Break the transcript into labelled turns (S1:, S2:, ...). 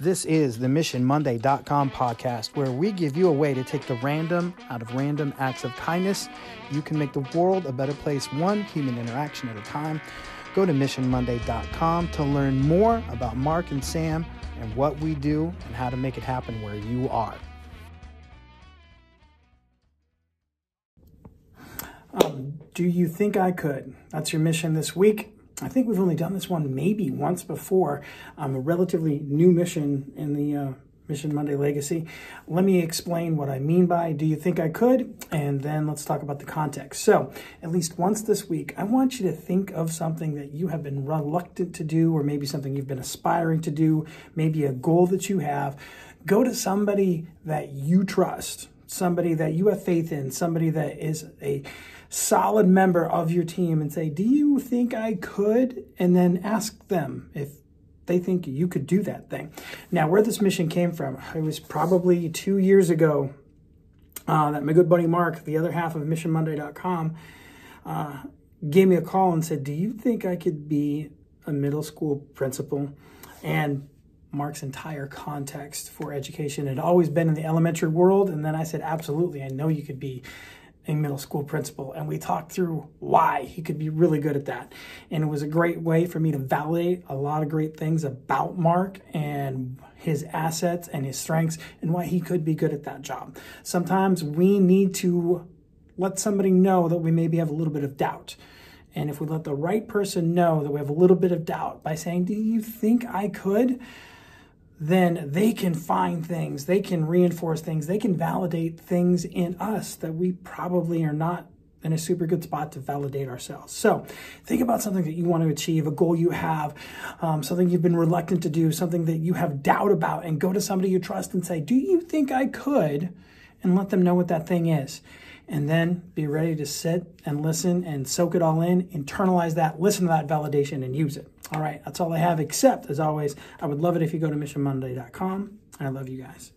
S1: This is the MissionMonday.com podcast, where we give you a way to take the random out of random acts of kindness. You can make the world a better place, one human interaction at a time. Go to MissionMonday.com to learn more about Mark and Sam and what we do and how to make it happen where you are. Um, do you think I could? That's your mission this week. I think we've only done this one maybe once before. Um, a relatively new mission in the uh, Mission Monday Legacy. Let me explain what I mean by do you think I could? And then let's talk about the context. So, at least once this week, I want you to think of something that you have been reluctant to do, or maybe something you've been aspiring to do, maybe a goal that you have. Go to somebody that you trust, somebody that you have faith in, somebody that is a solid member of your team and say, Do you think I could? And then ask them if they think you could do that thing. Now, where this mission came from, it was probably two years ago uh, that my good buddy Mark, the other half of missionmonday.com, uh, gave me a call and said, Do you think I could be a middle school principal? And Mark's entire context for education. Had always been in the elementary world. And then I said, Absolutely, I know you could be a middle school principal. And we talked through why he could be really good at that. And it was a great way for me to validate a lot of great things about mark and his assets and his strengths and why he could be good at that job. Sometimes we need to let somebody know that we maybe have a little bit of doubt. And if we let the right person know that we have a little bit of doubt by saying do you think i could then they can find things, they can reinforce things, they can validate things in us that we probably are not in a super good spot to validate ourselves. So think about something that you want to achieve, a goal you have, um, something you've been reluctant to do, something that you have doubt about, and go to somebody you trust and say, Do you think I could? And let them know what that thing is and then be ready to sit and listen and soak it all in, internalize that, listen to that validation, and use it. All right, that's all I have, except, as always, I would love it if you go to missionmonday.com. I love you guys.